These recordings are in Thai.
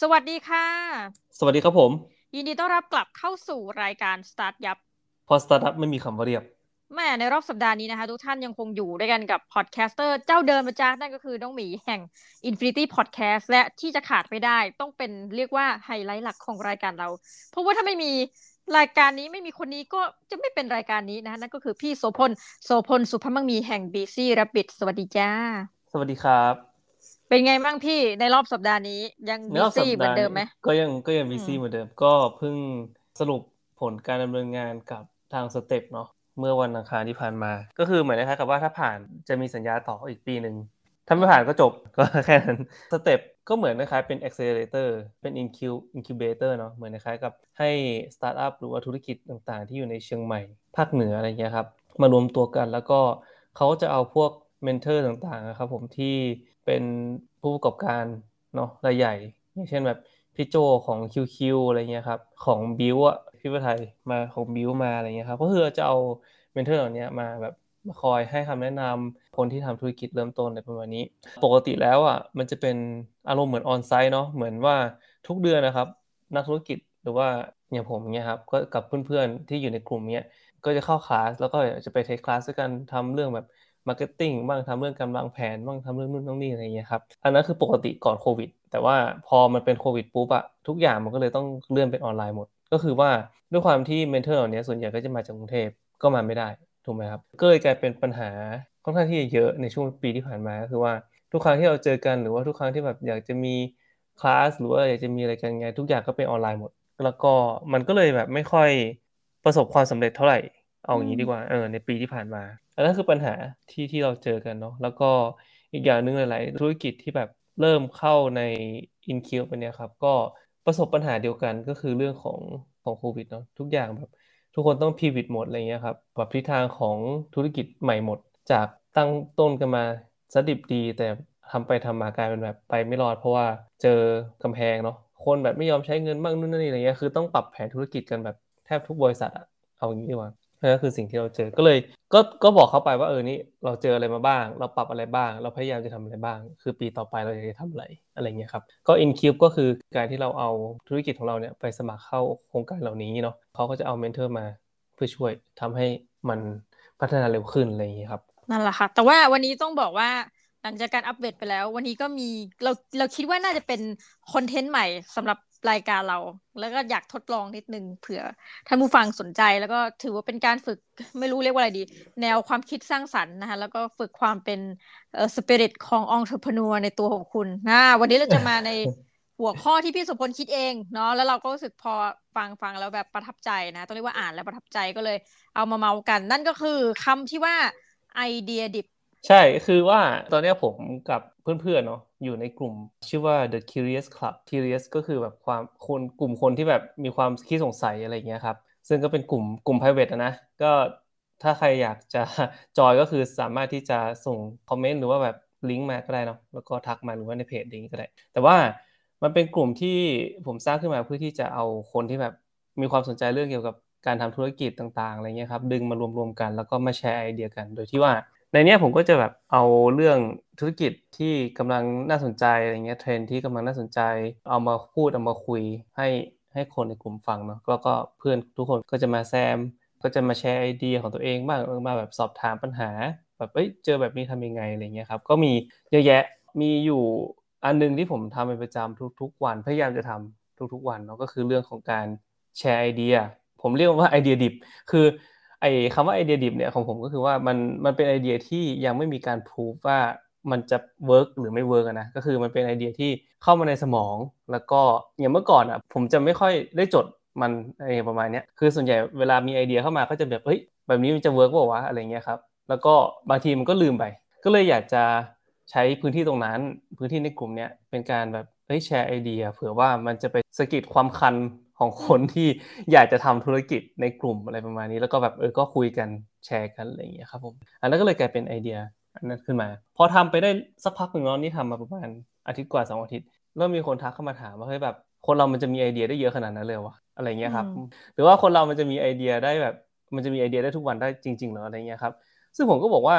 สวัสดีค่ะ สวัสดีครับผม ยินดีต้อนรับกลับเข้าสู่รายการสตาร์ทยับเพราร์ทอัพไม่มีคำว่าเรียบแม่ในรอบสัปดาห์นี้นะคะ ทุกท่านยังคงอยู่ด้วยกันกับ podcaster เจ้าเดิมประจำนั่นก็คือน้องหมีแห่ง Infinity Podcast และที่จะขาดไม่ได้ต้องเป็นเรียกว่าไฮไลท์หลักของรายการเรา เพราะว่าถ้าไม่มีรายการนี้ไม่มีคนนี้ก็จะไม่เป็นรายการนี้นะคะนั่นก็คือพี่โสพลโสพลสุภมังมีแห่ง Busy Rabbit สวัสดีจ้า สวัสดีครับ เป็นไงบ้างพี่ในรอบสัปดาห์นี้ยัง busy เหมือนเดิมไหมก็ยังก็ยัง busy เหมือนเดิม ก็เพิ่งสรุปผลการดำเนินงานกับทาง STeP เนาะเมื่อวันอังคารที่ผ่านมา ก็คือเหมือนนะครับกับว่าถ้าผ่านจะมีสัญญาต่ออีกปีหนึ่งถ้าไม่ผ่านก็จบก็แค่นั้น STeP ก็เหมือนคล้ายเป็น accelerator เป็น incubator เนาะเหมือนคล้ายกับให้สตาร์ทอัพหรือว่าธุรกิจต่างๆ ที่อยู่ในเชียงใหม่ภาคเหนืออะไรเงี้ยครับมารวมตัวกันแล้วก็เขาจะเอาพวก mentor ต่างๆนะครับผมที่ เป็นผู้ประกอบการเนาะรายใหญ่ อย่างเช่นแบบพี่โจของ QueQ อะไรเงี้ยครับของ Builk อะพี่ไผทมาของ Builk มาอะไรเงี้ยครับก็คือจะเอา mentor เหล่านี้มาแบบมาคอยให้คำแนะนำคนที่ทำธุรกิจเริ่มต้นในประมาณนี้ ปกติแล้วอะมันจะเป็นอารมณ์เหมือน onsite เนาะเหมือนว่าทุกเดือนนะครับ นักธุรกิจหรือว่าอย่างผมเนี่ยครับก็กับเพื่อนๆที่อยู่ในกลุ่มเนี้ยก็จะเข้าคลาสแล้วก็จะไป take class ด้วยกันทำเรื่องแบบ marketing บ้างทำเรื่องการวางแผนบ้างทำเรื่องนู่นนั่นนี่อะไรเงี้ยครับอันนั้นคือปกติก่อนโควิด แต่ว่าพอมันเป็นโควิดปุ๊บอะทุกอย่างมันก็เลยต้องเลื่อนเป็นออนไลน์หมด ก็คือว่าด้วยความที่ mentor เหล่านี้ส่วนใหญ่ก็จะมาจากกรุงเทพก็มาไม่ได้ถูกไหมครับก็เลยกลายเป็นปัญหาค่อนข้างที่จะเยอะในช่วงปีที่ผ่านมาก็คือว่าทุกครั้งที่เราเจอกันหรือว่าทุกครั้งที่แบบอยากจะมีคลาสหรือว่าอยากจะมีอะไรกันไง ทุกอย่างก็เป็นออนไลน์หมด แล้วก็มันก็เลยแบบไม่ค่อยประสบความสำเร็จเท่าไหร่ เอาอย่างนี้ดีกว่าเออในปีที่ผ่านมาอันนั้นคือปัญหาที่ที่เราเจอกันเนาะแล้วก็อีกอย่างหนึ่งหลาย ๆ ธุรกิจที่แบบเริ่มเข้าในอินคิวไปเนี่ยครับ ก็ประสบปัญหาเดียวกันก็คือเรื่องของของโควิดเนาะทุกอย่างแบบ ทุกคนต้องพีวิตหมดอะไรเงี้ยครับแบบทิศทางของธุรกิจใหม่หมด จากตั้งต้นกันมาซะดิบดี แต่ทำไปทำมากลายเป็นแบบไปไม่รอด เพราะว่าเจอกำแพงเนาะคนแบบไม่ยอมใช้เงินบ้างนู่นนี่อะไรเงี้ยคือต้องปรับแผนธุรกิจกันแบบแทบทุกบริษัทอะเอาอย่างนี้ดีกว่า นั่นก็คือสิ่งที่เราเจอก็เลยก็ก็บอกเขาไปว่าเออนี่เราเจออะไรมาบ้าง เราปรับอะไรบ้าง เราพยายามจะทำอะไรบ้าง คือปีต่อไปเราอยากจะทำอะไรอะไรเงี้ยครับก็ InCube ก็คือการที่เราเอาธุรกิจของเราเนี่ยไปสมัครเข้าโครงการเหล่านี้เนาะเขาก็จะเอา mentor มาเพื่อช่วยทำให้มันพัฒนาเร็วขึ้นอะไรอย่างนี้ครับนั่นแหละค่ะแต่ว่าวันนี้ต้องบอกว่าหลังจากการอัปเดตไปแล้ว วันนี้ก็มีเราเราคิดว่าน่าจะเป็น content ใหม่สำหรับ รายการเรา แล้วก็อยากทดลองนิดนึงเผื่อท่านผู้ฟังสนใจ แล้วก็ถือว่าเป็นการฝึกไม่รู้เรียกว่าอะไรดี แนวความคิดสร้างสรรค์นะคะแล้วก็ฝึกความเป็นเอ่อสปิริตของ entrepreneur ในตัวของคุณนะวันนี้เราจะมาในหัวข้อที่พี่โสพลคิดเองเนาะแล้วเราก็รู้สึกพอฟังฟังแล้วแบบประทับใจนะต้องเรียกว่าอ่านแล้วประทับใจก็เลย เอามาเมากัน นั่นก็คือคำที่ว่าไอเดียดิบ ใช่คือว่าตอนนี้ผมกับเพื่อนๆเนาะอยู่ในกลุ่มชื่อว่า The Curious Club Curious ก็คือแบบความคนกลุ่มคนที่แบบมีความคิดสงสัยอะไรเงี้ยครับซึ่งก็เป็นกลุ่มกลุ่ม private นะก็ถ้าใครอยากจะจอยก็คือสามารถที่จะส่งคอมเมนต์หรือว่าแบบลิงก์มาก็ได้เนาะแล้วก็ทักมาหรือว่าในเพจลิงก์ก็ได้ แต่ว่ามันเป็นกลุ่มที่ผมสร้างขึ้นมาเพื่อที่จะเอาคนที่แบบมีความสนใจเรื่องเกี่ยวกับการทำธุรกิจต่างๆอะไรเงี้ยครับดึงมารวมๆกัน แล้วก็มาแชร์ไอเดียกัน โดยที่ว่า ในนี้ผมก็จะแบบเอาเรื่องธุรกิจที่กำลังน่าสนใจอะไรเงี้ยเทรนด์ที่กำลังน่าสนใจ เอามาพูดเอามาคุยให้ให้คนในกลุ่มฟังเนาะแล้วก็เพื่อนทุกคนก็จะมาแซม ก็จะมาแชร์ไอเดียของตัวเองบ้างมาแบบสอบถามปัญหา แบบเอ้ยเจอแบบนี้ทำยังไงอะไรเงี้ยครับก็มีเยอะแยะมีอยู่อันนึงที่ผมทำเป็นประจำทุก ๆ วันพยายามจะทำทุกๆวันเนาะก็คือเรื่องของการแชร์ไอเดีย ผมเรียกว่าไอเดียดิบ คือ ไอ้คำว่าไอเดียดิบเนี่ยของผมก็คือว่ามันมันเป็นไอเดียที่ยังไม่มีการพูฟว่ามันจะเวิร์กหรือไม่เวิร์กนะก็คือมันเป็นไอเดียที่เข้ามาในสมอง แล้วก็อย่างเมื่อก่อนอะผมจะไม่ค่อยได้จดมันอะไรประมาณนี้คือส่วนใหญ่เวลามีไอเดียเข้ามาก็จะแบบเฮ้ยแบบนี้มันจะเวิร์กป่าวะอะไรเงี้ยครับแล้วก็บางทีมันก็ลืมไป ก็เลยอยากจะใช้พื้นที่ตรงนั้น พื้นที่ในกลุ่มเนี้ยเป็นการแบบเฮ้ยแชร์ไอเดีย เผื่อว่ามันจะไปสะกิดความคัน ของคนที่อยากจะทำธุรกิจในกลุ่มอะไรประมาณนี้ แล้วก็แบบเออก็คุยกันแชร์กันอะไรอย่างเงี้ยครับผมอันนั้นก็เลยกลายเป็นไอเดียอันนั้นขึ้นมา พอทำไปได้สักพักหนึ่งแล้วนี่ทำมาประมาณอาทิตย์กว่าสองอาทิตย์เริ่มมีคนทักเข้ามาถามว่าเฮ้ยแบบ คนเรามันจะมีไอเดียได้เยอะขนาดนั้นเลยวะอะไรเงี้ยครับหรือว่าคนเรามันจะมีไอเดียได้แบบ มันจะมีไอเดียได้ทุกวันได้จริงๆหรออะไรเงี้ยครับซึ่งผมก็บอกว่า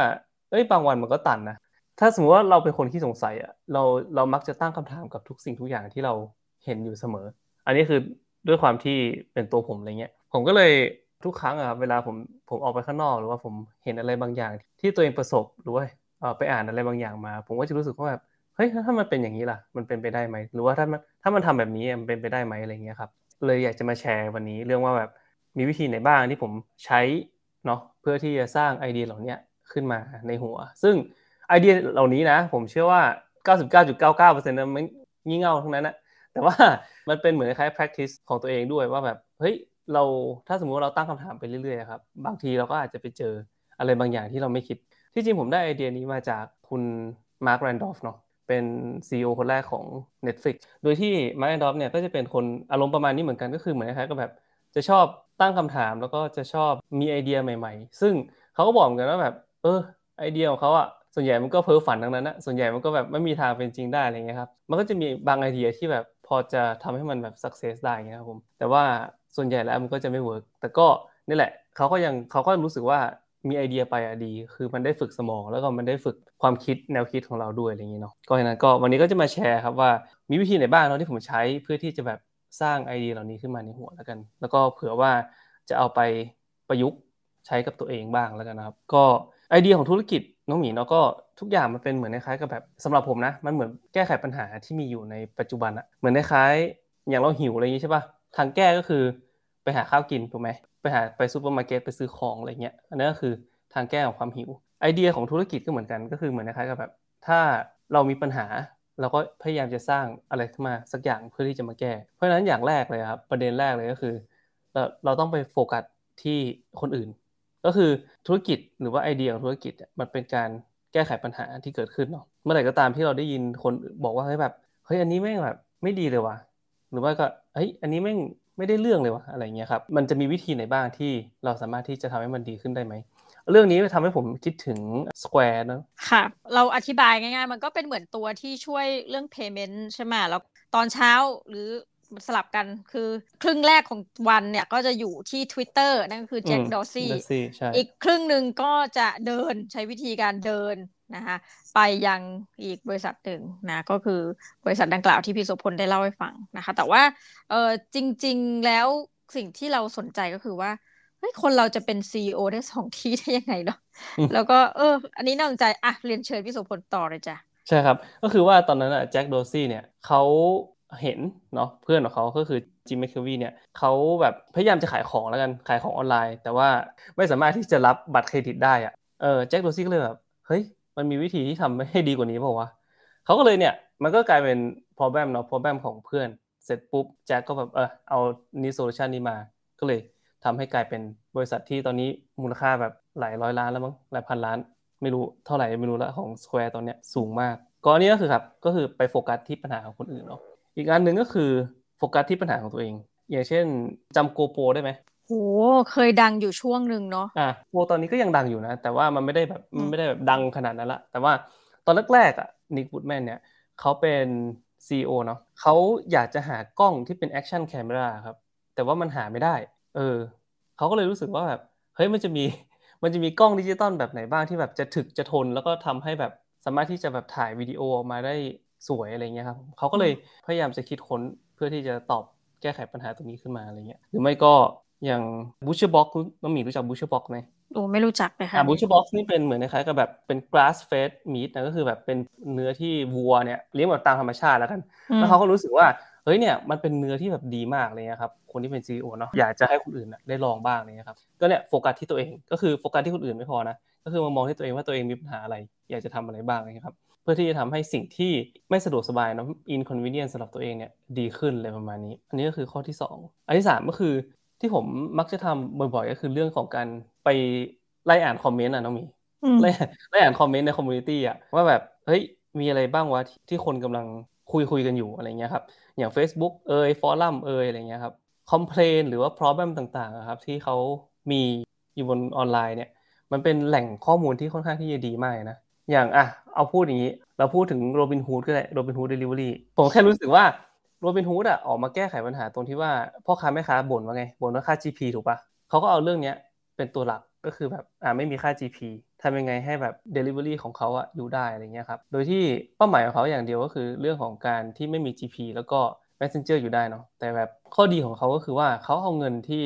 เอ้ยบางวันมันก็ตันนะถ้าสมมติว่าเราเป็นคนที่สงสัยอะเราเรามักจะตั้งคำถามกับทุกสิ่งทุกอย่างที่เราเห็นอยู่เสมอ อันนี้คือ ด้วยความที่เป็นตัวผมอะไรเงี้ย ผมก็เลยทุกครั้งอะเวลาผมผมออกไปข้างนอกหรือว่าผมเห็นอะไรบางอย่าง ที่ตัวเองประสบหรือว่าไปอ่านอะไรบางอย่างมา ผมก็จะรู้สึกว่าแบบเฮ้ยถ้ามันเป็นอย่างนี้ล่ะ มันเป็นไปได้ไหมหรือว่าถ้ามันถ้ามันทำแบบนี้มันเป็นไปได้ไหมอะไรเงี้ยครับเลยอยากจะมาแชร์วันนี้เรื่องว่าแบบมีวิธีไหนบ้างที่ผมใช้เนาะเพื่อที่จะสร้างไอเดียเหล่านี้ขึ้นมาในหัว ซึ่งไอเดียเหล่านี้นะ ผมเชื่อว่า 99.99%นั้นมันงี่เง่าทั้งนั้นนะ แต่ว่ามันเป็นเหมือนคล้าย practice ของตัวเองด้วยว่าแบบเฮ้ยเราถ้าสมมติว่าเราตั้งคำถามไปเรื่อยๆครับบางทีเราก็อาจจะไปเจออะไรบางอย่างที่เราไม่คิด ที่จริงผมได้ไอเดียนี้มาจากคุณ Marc Randolph เนาะเป็น CEO คนแรกของ Netflix โดยที่ Marc Randolph เนี่ยก็จะเป็นคนอารมณ์ประมาณนี้เหมือนกันก็คือเหมือนคล้ายกับแบบจะชอบตั้งคำถามแล้วก็จะชอบมีไอเดียใหม่ ๆ ซึ่งเขาก็บอกกันว่าแบบ เออไอเดียของเขาอะส่วนใหญ่มันก็เพ้อฝันทั้งนั้นนะส่วนใหญ่มันก็แบบไม่มีทางเป็นจริงได้อะไรเงี้ยครับมันก็จะมีบางไอเดียที่แบบ พอจะทำให้มันแบบ success ได้เงี้ยครับผมแต่ว่าส่วนใหญ่แล้วมันก็จะไม่เวิร์กแต่ก็นี่แหละเขาก็ยังเขาก็รู้สึกว่ามีไอเดียไปอะดี คือมันได้ฝึกสมอง แล้วก็มันได้ฝึกความคิดแนวคิดของเราด้วยอะไรอย่างนี้เนาะก็ฉะนั้นก็วันนี้ก็จะมาแชร์ครับว่ามีวิธีไหนบ้างเนาะที่ผมใช้เพื่อที่จะแบบสร้างไอเดียเหล่านี้ขึ้นมาในหัวแล้วกัน แล้วก็เผื่อว่าจะเอาไปประยุกต์ใช้กับตัวเองบ้างแล้วกันนะครับ ก็ไอเดียของธุรกิจ น้องหมีเนาะก็ทุกอย่างมันเป็นเหมือนคล้ายกับแบบสำหรับผมนะ มันเหมือนแก้ไขปัญหาที่มีอยู่ในปัจจุบันอะเหมือนคล้ายอย่างเราหิวอะไรอย่างนี้ใช่ปะทางแก้ก็คือไปหาข้าวกินถูกไหมไปหาไปซูเปอร์มาร์เก็ตไปซื้อของอะไรเงี้ยอันนั้นก็คือทางแก้ของความหิว ไอเดียของธุรกิจก็เหมือนกันก็คือเหมือนคล้ายกับแบบ ถ้าเรามีปัญหาเราก็พยายามจะสร้างอะไรขึ้นมาสักอย่างเพื่อที่จะมาแก้ เพราะฉะนั้นอย่างแรกเลยครับประเด็นแรกเลยก็คือเราเราต้องไปโฟกัสที่คนอื่น ก็คือธุรกิจหรือว่าไอเดียของธุรกิจมันเป็นการแก้ไขปัญหาที่เกิดขึ้นเนาะเมื่อไหร่ก็ตามที่เราได้ยินคนบอกว่าเฮ้ยแบบเฮ้ยอันนี้แม่งแบบไม่ดีเลยว่ะหรือว่าก็เฮ้ยอันนี้แม่งไม่ได้เรื่องเลยวะอะไรเงี้ยครับ มันจะมีวิธีไหนบ้างที่เราสามารถที่จะทำให้มันดีขึ้นได้ไหม เรื่องนี้ทำให้ผมคิดถึง Square นะค่ะ เราอธิบายง่ายๆ มันก็เป็นเหมือนตัวที่ช่วยเรื่อง payment ใช่ไหมแล้วตอนเช้าหรือ สลับกันคือครึ่งแรกของวันเนี่ยก็จะอยู่ที่ Twitter นั่นก็คือแจ็คดอซี่อีกครึ่งหนึ่งก็จะเดินใช้วิธีการเดินนะคะไปยังอีกบริษัทหนึ่งนะก็คือบริษัทดังกล่าวที่พี่โสพลได้เล่าให้ฟังนะคะ แต่ว่าเออจริง ๆ แล้วสิ่งที่เราสนใจก็คือว่าเฮ้ยคนเราจะเป็นซีอได้สองที่ได้ยังไงเนาะแล้วก็เออ อันนี้น่าสนใจอะเรียนเชิญพี่โสพลต่อเลยจ้ะใช่ครับ ก็คือว่าตอนนั้นอะแจ็คโดซี่เนี่ยเขา เห็นเนาะเพื่อนของเขาก็คือจิมแมคเควีเนี่ยเขาแบบพยายามจะขายของแล้วกันขายของออนไลน์ แต่ว่าไม่สามารถที่จะรับบัตรเครดิตได้อะเออ Jack Dorsey ก็เลยแบบเฮ้ยมันมีวิธีที่ทำให้ดีกว่านี้เปล่าวะเขาก็เลยเนี่ยมันก็กลายเป็น problem เนาะ problem ของเพื่อนเสร็จปุ๊บแจ็คก็แบบเออเอานี้ solution นี้มาก็เลยทำให้กลายเป็นบริษัทที่ตอนนี้มูลค่าแบบหลายร้อยล้านแล้วมั้งหลายพันล้าน ไม่รู้เท่าไหร่ไม่รู้ละของ Square ตอนเนี้ยสูงมากก็อันนี้ก็คือครับก็คือไปโฟกัสที่ปัญหาของคนอื่นเนาะ อีกอันหนึ่งก็คือโฟกัสที่ปัญหาของตัวเอง อย่างเช่นจำ GoPro ได้ไหมโหเคยดังอยู่ช่วงหนึ่งเนาะอะโปตอนนี้ก็ยังดังอยู่นะ แต่ว่ามันไม่ได้แบบไม่ได้แบบดังขนาดนั้นละ แต่ว่าตอนแรกๆอะ Nick Woodman เนี่ยเขาเป็น CEO เนาะเขาอยากจะหากล้องที่เป็น action camera ครับ แต่ว่ามันหาไม่ได้ เออเขาก็เลยรู้สึกว่าแบบ เฮ้ยมันจะมีมันจะมีกล้องดิจิตอลแบบไหนบ้างที่แบบจะถึกจะทน แล้วก็ทำให้แบบสามารถที่จะแบบถ่ายวิดีโอออกมาได้ สวยอะไรเงี้ยครับเขาก็เลยพยายามจะคิดค้นเพื่อที่จะตอบแก้ไขปัญหาตรงนี้ขึ้นมาอะไรเงี้ยหรือไม่ก็อย่าง ButcherBox น้องหมีรู้จัก ButcherBox ไหมโอ้ไม่รู้จักเลยค่ะ ButcherBox นี่เป็นเหมือนคล้ายกับแบบเป็น grass fed meat นะก็คือแบบเป็นเนื้อที่วัวเนี่ยเลี้ยงแบบตามธรรมชาติแล้วกันแล้วเขาก็รู้สึกว่าเฮ้ยเนี่ยมันเป็นเนื้อที่แบบดีมากเลยนะครับคนที่เป็น CEO เนาะอยากจะให้คนอื่นได้ลองบ้างเลยครับก็เนี่ยโฟกัสที่ตัวเองก็คือโฟกัสที่คนอื่นไม่พอนะก็คือมามองที่ตัวเองว่าตัวเองมีปัญหาอะไร อยากจะทำอะไรบ้างนะครับเพื่อที่จะทำให้สิ่งที่ไม่สะดวกสบายเนาะ inconvenience สำหรับตัวเองเนี่ยดีขึ้นเลยประมาณนี้ อันนี้ก็คือข้อที่ 2 อันที่ 3 ก็คือที่ผมมักจะทำบ่อยๆ ก็คือเรื่องของการไปไล่อ่านคอมเมนต์อะน้องหมีไล่ไล่อ่านคอมเมนต์ใน community อะว่าแบบเฮ้ยมีอะไรบ้างวะที่คนกำลังคุยคุยกันอยู่อะไรเงี้ยครับอย่าง Facebook เอย forum เอยอะไรเงี้ยครับ complain หรือว่า problem ต่างๆครับที่เขามีอยู่บนออนไลน์เนี่ยมันเป็นแหล่งข้อมูลที่ค่อนข้างที่จะดีมากนะอย่างอะ เอาพูดอย่างนี้ เราพูดถึงโรบินฮูดก็ได้โรบินฮูดเดลิเวอรี่ผมแค่รู้สึกว่าโรบินฮูดอะออกมาแก้ไขปัญหาตรงที่ว่าพ่อค้าแม่ค้าบ่นว่าไงบ่นว่าค่า GP ถูกปะเขาก็เอาเรื่องเนี้ยเป็นตัวหลักก็คือแบบอ่าไม่มีค่า GP ทำยังไงให้แบบ Delivery ของเขาอะอยู่ได้อะไรเงี้ยครับ โดยที่เป้าหมายของเขาอย่างเดียวก็คือเรื่องของการที่ไม่มี GP แล้วก็ Messenger อยู่ได้เนาะแต่แบบข้อดีของเขาก็คือว่าเขาเอาเงินที่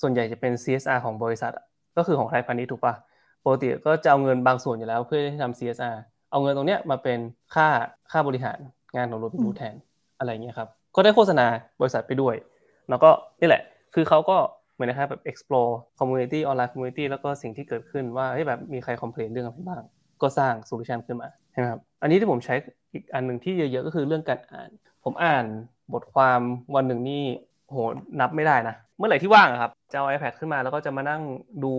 ส่วนใหญ่จะเป็น CSR ของบริษัท ก็คือของไทยพาณิชย์ถูกปะปกติก็จะเอาเงินบางส่วนอยู่แล้วเพื่อที่ทำ CSR เอาเงินตรงเนี้ยมาเป็นค่าค่าบริหารงานของโรบินฮูดแทนอะไรเงี้ยครับก็ได้โฆษณาบริษัทไปด้วย แล้วก็นี่แหละ คือเขาก็เหมือนนะครับแบบ explore community online community แล้วก็สิ่งที่เกิดขึ้นว่าเฮ้ยแบบมีใคร complain เรื่องอะไรบ้าง ก็สร้าง solution ขึ้นมาใช่ไหมครับอันนี้ที่ผมใช้อีกอันหนึ่งที่เยอะๆก็คือเรื่องการอ่าน ผมอ่านบทความวันหนึ่งนี่โหนับไม่ได้นะ เมื่อไหร่ที่ว่างครับจะเอา iPad ขึ้นมาแล้วก็จะมานั่งดู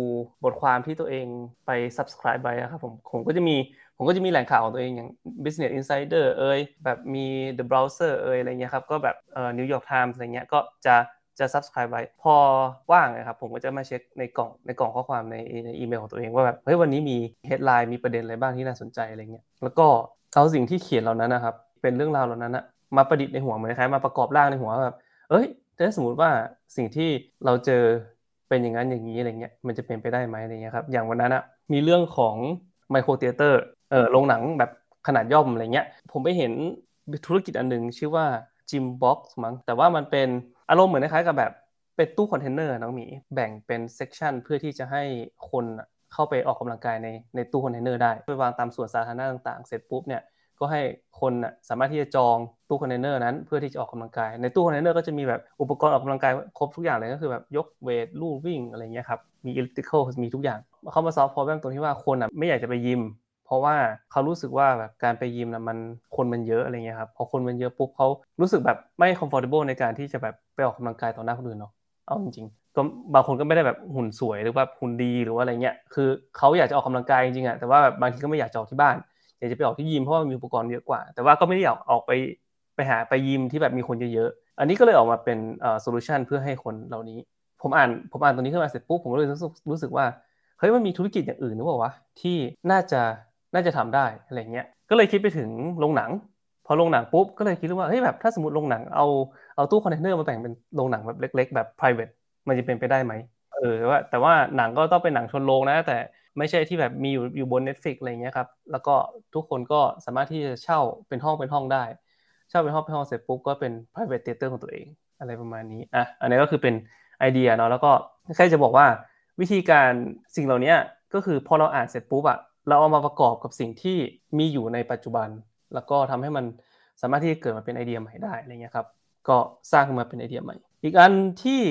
บทความที่ตัวเองไป subscribe ไปครับผมผมก็จะมี ผมก็จะมีแหล่งข่าวของตัวเองอย่าง Business Insider เอ่ยแบบมี The Browser เอ่ยอะไรเงี้ยครับก็แบบเอ่อ New York Times อะไรเงี้ยก็จะจะ subscribe ไว้พอว่างนะครับผมก็จะมาเช็คในกล่องในกล่องข้อความในในอีเมลของตัวเองว่าแบบเฮ้ยวันนี้มี headline มีประเด็นอะไรบ้างที่น่าสนใจอะไรเงี้ยแล้วก็เอาสิ่งที่เขียนเหล่านั้นนะครับเป็นเรื่องราวเหล่านั้นนะมาประดิษฐ์ในหัวเหมือนคล้ายมาประกอบร่างในหัวแบบเอ้ยถ้าสมมติว่าสิ่งที่เราเจอเป็นอย่างนั้นอย่างนี้อะไรเงี้ยมันจะเป็นไปได้ไหมอะไรเงี้ยครับอย่างวันนั้นอะมีเรื่องของ micro theater เออโรงหนังแบบขนาดย่อมอะไรเงี้ย ผมไปเห็นธุรกิจอันหนึ่งชื่อว่า Gym Box มั้งแต่ว่ามันเป็นอารมณ์เหมือนคล้ายกับแบบเป็นตู้คอนเทนเนอร์น้องหมีแบ่งเป็น section เพื่อที่จะให้คนเข้าไปออกกำลังกายในในตู้คอนเทนเนอร์ได้ไปวางตามส่วนสาธารณะต่างๆ เสร็จปุ๊บเนี่ยก็ให้คนสามารถที่จะจองตู้คอนเทนเนอร์นั้นเพื่อที่จะออกกำลังกายในตู้คอนเทนเนอร์ก็จะมีแบบอุปกรณ์ออกกำลังกายครบทุกอย่างเลยก็คือแบบยกเวทลู่วิ่งอะไรเงี้ยครับมี elliptical มีทุกอย่าง เข้ามา solve point ตรงที่ว่าคนอะไม่อยากจะไปยิม เพราะว่าเขารู้สึกว่าแบบการไปยิมนะมันคนมันเยอะอะไรเงี้ยครับพอคนมันเยอะปุ๊บเขารู้สึกแบบไม่ comfortable ในการที่จะแบบไปออกกำลังกายต่อหน้าคนอื่นเนาะเอาจริงๆก็บางคนก็ไม่ได้แบบหุ่นสวยหรือว่าหุ่นดีหรือว่าอะไรเงี้ยคือเขาอยากจะออกกำลังกายจริงๆอะแต่ว่าแบบบางทีก็ไม่อยากจะออกที่บ้านอยากจะไปออกที่ยิมเพราะว่ามีอุปกรณ์เยอะกว่า แต่ว่าก็ไม่ได้อยากออกไปไปหาไปยิมที่แบบมีคนเยอะๆอันนี้ก็เลยออกมาเป็นเอ่อโซลูชันเพื่อให้คนเหล่านี้ ผมอ่านผมอ่านตรงนี้ขึ้นมาเสร็จปุ๊บผมก็เลยรู้สึกรู้สึกว่าเฮ้ยมันมีธุรกิจอย่างอื่นหรือเปล่าวะที่น่าจะ น่าจะทำได้อะไรเงี้ยก็เลยคิดไปถึงโรงหนัง พอโรงหนังปุ๊บก็เลยคิดว่าเฮ้ยแบบถ้าสมมติโรงหนังเอาเอาตู้คอนเทนเนอร์มาแบ่งเป็นโรงหนังแบบเล็ก ๆ แบบ private มันจะเป็นไปได้ไหมเออว่าแต่ว่าหนังก็ต้องเป็นหนังชนโรงนะ แต่ไม่ใช่ที่แบบมีอยู่อยู่บน Netflix อะไรเงี้ยครับแล้วก็ทุกคนก็สามารถที่จะเช่าเป็นห้องเป็นห้องได้ เช่าเป็นห้องเป็นห้องเสร็จปุ๊บก็เป็น private theater ของตัวเองอะไรประมาณนี้อะอันนี้ก็คือเป็นไอเดียเนาะแล้วก็แค่จะบอกว่าวิธีการสิ่งเหล่านี้ก็คือพอเราอ่านเสร็จปุ๊บอะ เราเอามาประกอบกับสิ่งที่มีอยู่ในปัจจุบัน แล้วก็ทำให้มันสามารถที่จะเกิดมาเป็นไอเดียใหม่ได้อะไรเงี้ยครับก็สร้างขึ้นมาเป็นไอเดียใหม่ อีกอันที่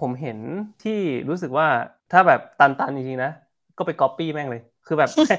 ผมเห็นที่รู้สึกว่าถ้าแบบตันๆจริงๆนะ ก็ไปก๊อปปี้แม่งเลย คือแบบแค่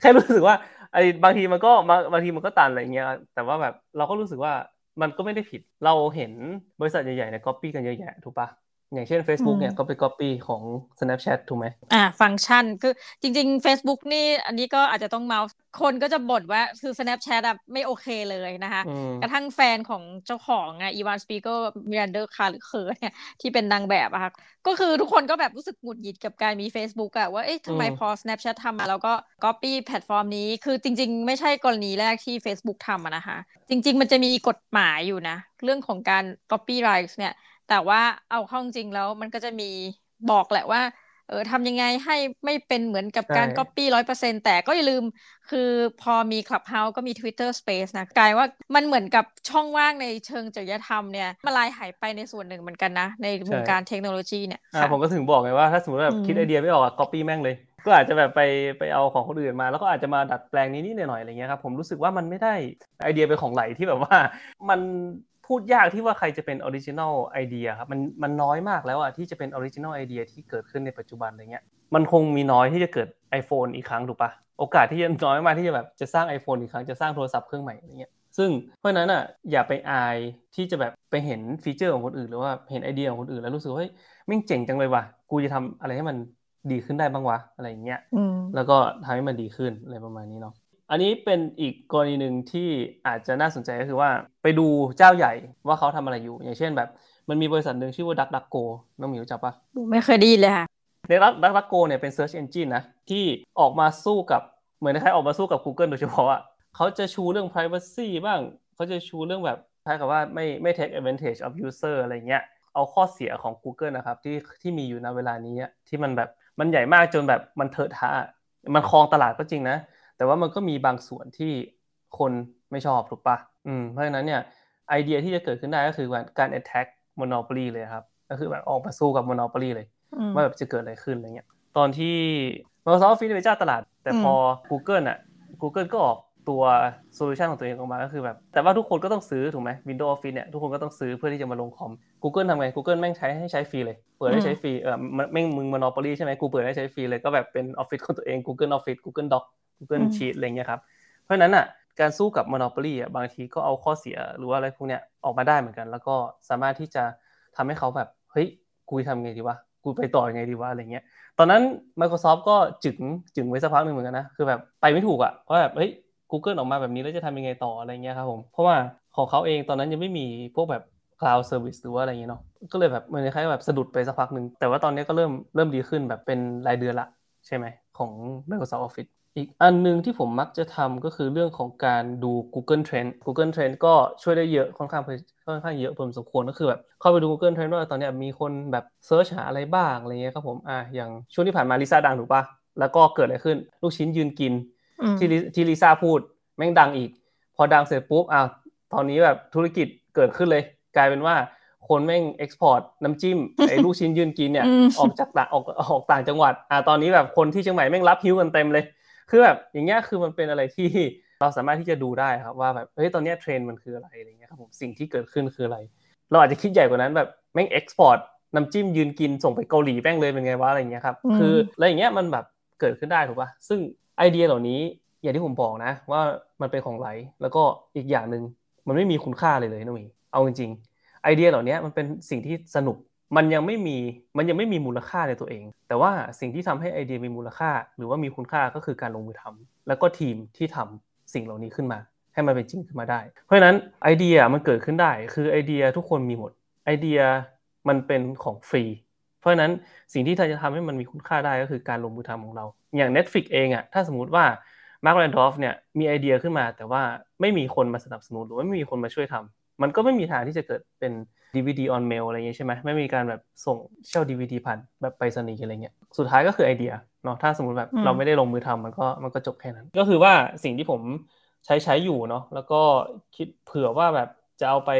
แค่รู้สึกว่าไอ้บางทีมันก็บางทีมันก็ตันอะไรเงี้ย แต่ว่าแบบเราก็รู้สึกว่ามันก็ไม่ได้ผิด เราเห็นบริษัทใหญ่ๆเนี่ยก๊อปปี้กันเยอะแยะถูกปะ อย่างเช่น Facebook เนี่ยก็ไป copy ของ Snapchat ถูกไหมอ่า ฟังก์ชันคือจริง ๆ Facebook นี่อันนี้ก็อาจจะต้องเมาส์คนก็จะบ่นว่าคือ Snapchat อะไม่โอเคเลยนะคะ กระทั่งแฟนของเจ้าของอะ Evan Spiegel มิแรนดา คาหรือเคอร์เนี่ยที่เป็นนางแบบอะค่ะก็คือทุกคนก็แบบรู้สึกหงุดหงิดกับการมี Facebook อะว่าเอ๊ะทำไมพอ Snapchat ทำมาแล้วก็ copy แพลตฟอร์มนี้คือจริง ๆ ไม่ใช่กรณีแรกที่ Facebook ทำอะนะคะ จริง ๆ มันจะมีกฎหมายอยู่นะ เรื่องของการ copy rights เนี่ย แต่ว่าเอาเข้าจริงแล้วมันก็จะมีบอกแหละว่า เออทำยังไงให้ไม่เป็นเหมือนกับการ Copy ร้อยเปอร์เซ็นแต่ก็อย่าลืมคือพอมี Clubhouse ก็มี Twitter Space นะกลายว่ามันเหมือนกับช่องว่างในเชิงจริยธรรมเนี่ยมาลายหายไปในส่วนหนึ่งเหมือนกันนะ ในวงการเทคโนโลยีเนี่ยอ่าผมก็ถึงบอกไงว่าถ้าสมมติแบบคิดไอเดียไม่ออกอะ Copy แม่งเลย ก็อาจจะแบบไปไปเอาของคนอื่นมา แล้วก็อาจจะมาดัดแปลงนี้นิดหน่อยอะไรเงี้ยครับผมรู้สึกว่ามันไม่ได้ไอเดียเป็นของไหลที่แบบว่ามัน พูดยากที่ว่าใครจะเป็น original idea ครับมันมันน้อยมากแล้วอะที่จะเป็น original idea ที่เกิดขึ้นในปัจจุบันอะไรเงี้ยมันคงมีน้อยที่จะเกิด iPhone อีกครั้งถูกปะโอกาสที่จะน้อยมากที่จะแบบจะสร้าง iPhone อีกครั้งจะสร้างโทรศัพท์เครื่องใหม่อะไรเงี้ยซึ่งเพราะนั้นอะอย่าไปอายที่จะแบบไปเห็น feature ของคนอื่นหรือว่าเห็นไอเดียของคนอื่นแล้วรู้สึกว่าเฮ้ยม่งเจ๋งจังเลยว่ะกูจะทำอะไรให้มันดีขึ้นได้บ้างวะอะไรเงี้ยแล้วก็ทำให้มันดีขึ้นอะไรประมาณนี้เนาะ อันนี้เป็นอีกกรณีหนึ่งที่อาจจะน่าสนใจก็คือว่าไปดูเจ้าใหญ่ว่าเขาทำอะไรอยู่ อย่างเช่นแบบ มันมีบริษัทหนึ่งชื่อว่าดักดักโกน้องหมิวจับปะไม่เคยได้ยินเลยค่ะในดักดักดักโกเนี่ยเป็น Search Engine นะที่ออกมาสู้กับเหมือนคล้ายออกมาสู้กับ Google โดยเฉพาะอะเขาจะชูเรื่อง privacy บ้างเขาจะชูเรื่องแบบคล้ายกับว่าไม่ไม่ take advantage of user อะไรเงี้ยเอาข้อเสียของ Google นะครับที่ที่มีอยู่ในเวลานี้ที่มันแบบมันใหญ่มากจนแบบมันเถอะทะมันครองตลาดก็จริงนะ แต่ว่ามันก็มีบางส่วนที่คนไม่ชอบถูกปะอืมเพราะฉะนั้นเนี่ยไอเดียที่จะเกิดขึ้นได้ก็คือการ attack monopoly เลยครับ ก็คือแบบออกมาสู้กับ monopoly เลยว่าแบบจะเกิดอะไรขึ้นอะไรเงี้ยตอนที่ Microsoft Office เป็นเจ้าตลาด แต่พอ Google อะ Google ก็ออกตัว solution ของตัวเองออกมาก็คือแบบ แต่ว่าทุกคนก็ต้องซื้อถูกไหม Windows Office เนี่ยทุกคนก็ต้องซื้อเพื่อที่จะมาลงคอม Google ทำไง Google แม่งใช้ให้ใช้ฟรีเลย เปิดให้ใช้ฟรีเออแม่งมึง monopoly ใช่ไหมกูเปิดให้ใช้ฟรีเลยก็แบบเป็น Office ของตัวเอง Google Office Google Doc Google Sheet อะไรเงี้ยครับเพราะนั้นอะการสู้กับ monopoly อะบางทีก็เอาข้อเสียหรือว่าอะไรพวกเนี้ยออกมาได้เหมือนกัน แล้วก็สามารถที่จะทำให้เขาแบบเฮ้ยกูทำไงดีวะกูไปต่อยังไงดีวะอะไรเงี้ยตอนนั้น Microsoft ก็จึงจึงไว้สักพักหนึ่งเหมือนกันนะคือแบบไปไม่ถูกอะว่าแบบเฮ้ย Google ออกมาแบบนี้แล้วจะทำยังไงต่ออะไรเงี้ยครับผมเพราะว่าของเขาเองตอนนั้นยังไม่มีพวกแบบ cloud service หรือว่าอะไรเงี้ยเนาะก็เลยแบบมันคล้ายๆแบบสะดุดไปสักพักหนึ่งแต่ว่าตอนนี้ก็เริ่มเริ่มดีขึ้นแบบเป็นรายเดือนละใช่ไหมของ Microsoft Office อีกอันนึงที่ผมมักจะทำก็คือเรื่องของการดู Google Trend Google Trend ก็ช่วยได้เยอะค่อนข้างค่อนข้างเยอะพอสมควรก็คือแบบเข้าไปดู Google Trend ว่าตอนนี้มีคนแบบเซิร์ชหาอะไรบ้างอะไรเงี้ยครับผมอะอย่างช่วงที่ผ่านมาลิซ่าดังถูกปะแล้วก็เกิดอะไรขึ้น ลูกชิ้นยืนกิน ที่ที่ลิซ่าพูดแม่งดังอีก พอดังเสร็จปุ๊บอะตอนนี้แบบธุรกิจเกิดขึ้นเลย กลายเป็นว่าคนแม่ง export น้ำจิ้มไอ้ลูกชิ้นยืนกินเนี่ยออกจากต่างออกออกต่างจังหวัดอ่าตอนนี้แบบคนที่เชียงใหม่แม่งรับหิ้วกันเต็มเลย คือแบบอย่างเงี้ยคือมันเป็นอะไรที่เราสามารถที่จะดูได้ครับว่าแบบเฮ้ยตอนนี้เทรนด์มันคืออะไรอะไรเงี้ยครับผมสิ่งที่เกิดขึ้นคืออะไร เราอาจจะคิดใหญ่กว่านั้นแบบแม่ง exportน้ำจิ้มยืนกินส่งไปเกาหลีแม่งเลยเป็นไงวะอะไรเงี้ยครับคืออะไรอย่างเงี้ยมันแบบเกิดขึ้นได้ถูกป่ะซึ่งไอเดียเหล่านี้อย่างที่ผมบอกนะ ว่ามันเป็นของไหลแล้วก็อีกอย่างหนึ่งมันไม่มีคุณค่าเลยเลยนุ้ยเอาจริงๆไอเดียเหล่านี้มันเป็นสิ่งที่สนุก มันยังไม่มีมันยังไม่มีมูลค่าในตัวเอง แต่ว่าสิ่งที่ทำให้ไอเดียมีมูลค่า หรือว่ามีคุณค่าก็คือการลงมือทำแล้วก็ทีมที่ทำสิ่งเหล่านี้ขึ้นมา ให้มันเป็นจริงขึ้นมาได้ เพราะฉะนั้นไอเดียมันเกิดขึ้นได้ คือไอเดียทุกคนมีหมดไอเดียมันเป็นของฟรี เพราะฉะนั้นสิ่งที่จะทำให้มันมีคุณค่าได้ก็คือการลงมือทำของเรา อย่าง Netflix เองอะถ้าสมมติว่า Marc Randolph เนี่ยมีไอเดียขึ้นมา แต่ว่าไม่มีคนมาสนับสนุนหรือไม่มีคนมาช่วยทำมันก็ไม่มีทางที่จะเกิดเป็น DVD on mail อะไรเงี้ยใช่ไหมไม่มีการแบบส่งเช่า DVD ผ่านแบบไปรษณีย์อะไรเงี้ยสุดท้ายก็คือไอเดียเนาะถ้าสมมติแบบเราไม่ได้ลงมือทำมันก็มันก็จบแค่นั้น ก็คือว่าสิ่งที่ผมใช้ใช้อยู่เนาะแล้วก็คิดเผื่อว่าแบบจะเอาไป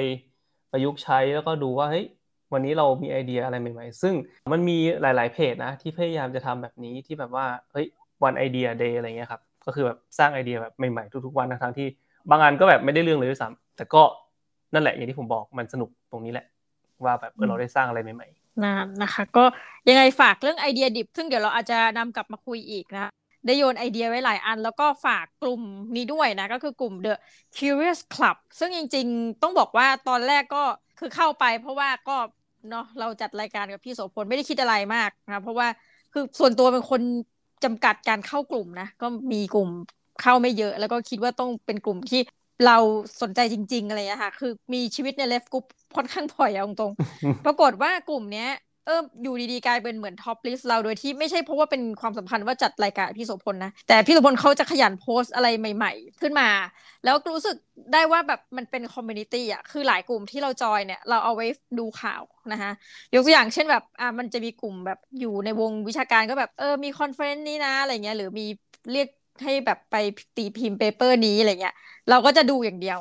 ประยุกต์ใช้แล้วก็ดูว่าเฮ้ยวันนี้เรามีไอเดียอะไรใหม่ ๆ ซึ่งมันมีหลาย ๆเพจนะที่พยายามจะทำแบบนี้ที่แบบว่าเฮ้ยวันไอเดียเดย์อะไรเงี้ยครับก็คือแบบสร้างไอเดียแบบใหม่ๆทุกๆวันทั้งที่บางอันก็แบบไม่ได้เรื่องเลยด้วยซ้ำแต่ก็ นั่นแหละ อย่างที่ผมบอกมันสนุกตรงนี้แหละ ว่าแบบเราได้สร้างอะไรใหม่ๆนะนะคะ ก็ยังไงฝากเรื่องไอเดียดิบ ซึ่งเดี๋ยวเราอาจจะนำกลับมาคุยอีกนะได้โยนไอเดียไว้หลายอัน แล้วก็ฝากกลุ่มนี้ด้วยนะ ก็คือกลุ่ม The Curious Club ซึ่งจริง ๆ ต้องบอกว่าตอนแรกก็คือเข้าไป เพราะว่าก็เนาะเราจัดรายการกับพี่โสพลไม่ได้คิดอะไรมากนะเพราะว่าคือส่วนตัวเป็นคนจำกัดการเข้ากลุ่มนะ ก็มีกลุ่มเข้าไม่เยอะ แล้วก็คิดว่าต้องเป็นกลุ่มที่ เราสนใจจริง ๆ อะไรอย่างค่ะ คือมีชีวิตในเลฟกรุ๊ปค่อนข้างถอยเอาตรงๆ ปรากฏว่ากลุ่มเนี้ยเอออยู่ดีๆกลายเป็นเหมือน top list เราโดยที่ไม่ใช่เพราะว่าเป็นความสัมพันธ์ว่าจัดรายการพี่โสพลนะ แต่พี่โสพลเขาจะขยันโพสอะไรใหม่ ๆ ขึ้นมา แล้วรู้สึกได้ว่าแบบมันเป็น community อะคือหลายกลุ่มที่เราจอยเนี่ย เราเอาไว้ดูข่าวนะคะยกตัวอย่างเช่นแบบอ่ามันจะมีกลุ่มแบบอยู่ในวงวิชาการก็แบบเออมี conference นี้นะอะไรเงี้ยหรือมีเรียกให้แบบไปตีพิมพ์ paper นี้อะไรเงี้ย เราก็จะดูอย่างเดียว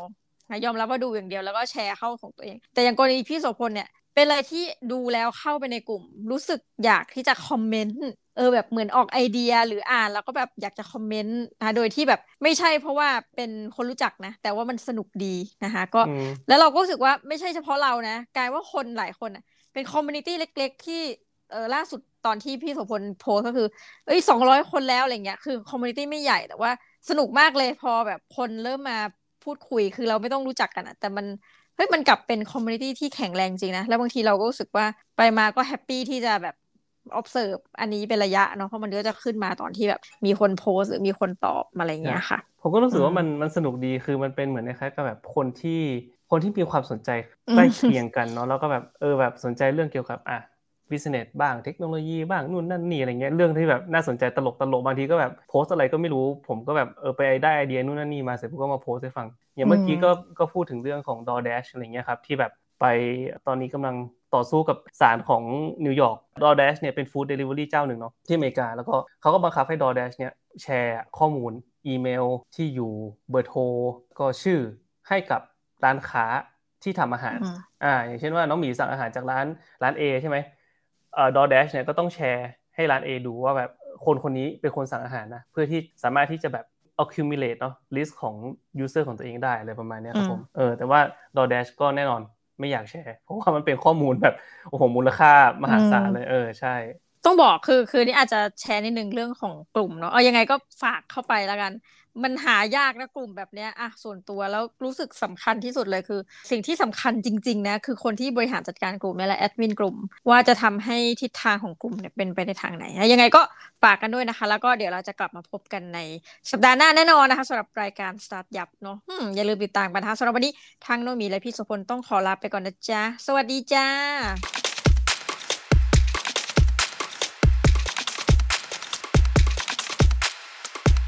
นะยอมรับว่าดูอย่างเดียวแล้วก็แชร์เข้าของตัวเอง แต่อย่างกรณีพี่โสพลเนี่ย เป็นอะไรที่ดูแล้วเข้าไปในกลุ่ม รู้สึกอยากที่จะ comment เออแบบเหมือนออกไอเดียหรืออ่านแล้วก็แบบอยากจะ comment นะโดยที่แบบไม่ใช่เพราะว่าเป็นคนรู้จักนะ แต่ว่ามันสนุกดีนะคะก็แล้วเราก็รู้สึกว่าไม่ใช่เฉพาะเรานะกลายว่าคนหลายคนอะเป็น community เล็ก ๆ ที่เออล่าสุดตอนที่พี่โสพลโพสก็คือ เอ้ยสองร้อยคนแล้วอะไรเงี้ยคือ community ไม่ใหญ่แต่ว่า สนุกมากเลยพอแบบคนเริ่มมาพูดคุยคือเราไม่ต้องรู้จักกันอะแต่มันเฮ้ยมันกลับเป็น community ที่แข็งแรงจริงนะ แล้วบางทีเราก็รู้สึกว่าไปมาก็ happy ที่จะแบบ observe อันนี้เป็นระยะเนาะเพราะมันก็จะขึ้นมาตอนที่แบบมีคนโพสหรือมีคนตอบอะไรเงี้ยค่ะ ผมก็รู้สึกว่ามันมันสนุกดีคือมันเป็นเหมือนคล้ายกับแบบคนที่คนที่มีความสนใจใกล้เคียงกันเนาะแล้วก็แบบเออแบบสนใจเรื่องเกี่ยวกับอะ business บ้างเทคโนโลยีบ้างนู่นนั่นนี่อะไรเงี้ยเรื่องที่แบบน่าสนใจตลกตลกบางทีก็แบบโพสอะไรก็ไม่รู้ ผมก็แบบเออไปได้ไอเดียนู่นนั่นนี่มาเสร็จผมก็มาโพสให้ฟังอย่างเมื่อกี้ก็ก็พูดถึงเรื่องของ DoorDash อะไรเงี้ยครับที่แบบไปตอนนี้กำลังต่อสู้กับศาลของนิวยอร์ก DoorDash เนี่ยเป็น food delivery เจ้าหนึ่งเนาะที่อเมริกา แล้วก็เขาก็บังคับให้ DoorDash เนี่ยแชร์ข้อมูลอีเมลที่อยู่เบอร์โทรก็ชื่อให้กับร้านค้าที่ทำอาหารอ่าอย่างเช่นว่าน้องหมีสั่งอาหารจากร้านร้าน A ใช่ไหมเอ่อ DoorDash เนี่ยก็ต้องแชร์ให้ร้าน A ดูว่าแบบคนคนนี้เป็นคนสั่งอาหารนะเพื่อที่สามารถที่จะแบบ accumulate เนาะ list ของ user ของตัวเองได้อะไรประมาณนี้ครับผมเออแต่ว่า DoorDash ก็แน่นอนไม่อยากแชร์ เพราะว่ามันเป็นข้อมูลแบบโอ้โหมูลค่ามหาศาลเลยเออใช่ ต้องบอกคือคือนี่อาจจะแชร์นิดนึงเรื่องของกลุ่มเนาะเอายังไงก็ฝากเข้าไปแล้วกัน มันหายากนะกลุ่มแบบเนี้ยอะส่วนตัวแล้วรู้สึกสำคัญที่สุดเลยคือ สิ่งที่สำคัญจริง ๆ นะ คือคนที่บริหารจัดการกลุ่มนี่แหละแอดมินกลุ่ม ว่าจะทำให้ทิศทางของกลุ่มเนี่ยเป็นไปในทางไหนยังไงก็ฝากกันด้วยนะคะ แล้วก็เดี๋ยวเราจะกลับมาพบกันในสัปดาห์หน้าแน่นอนนะคะสำหรับรายการสตาร์ทยับเนาะอย่าลืมติดตามกันนะคะสำหรับวันนี้ทางโนมีและพี่สุพลต้องขอลาไปก่อนนะจ๊ะสวัสดีจ้า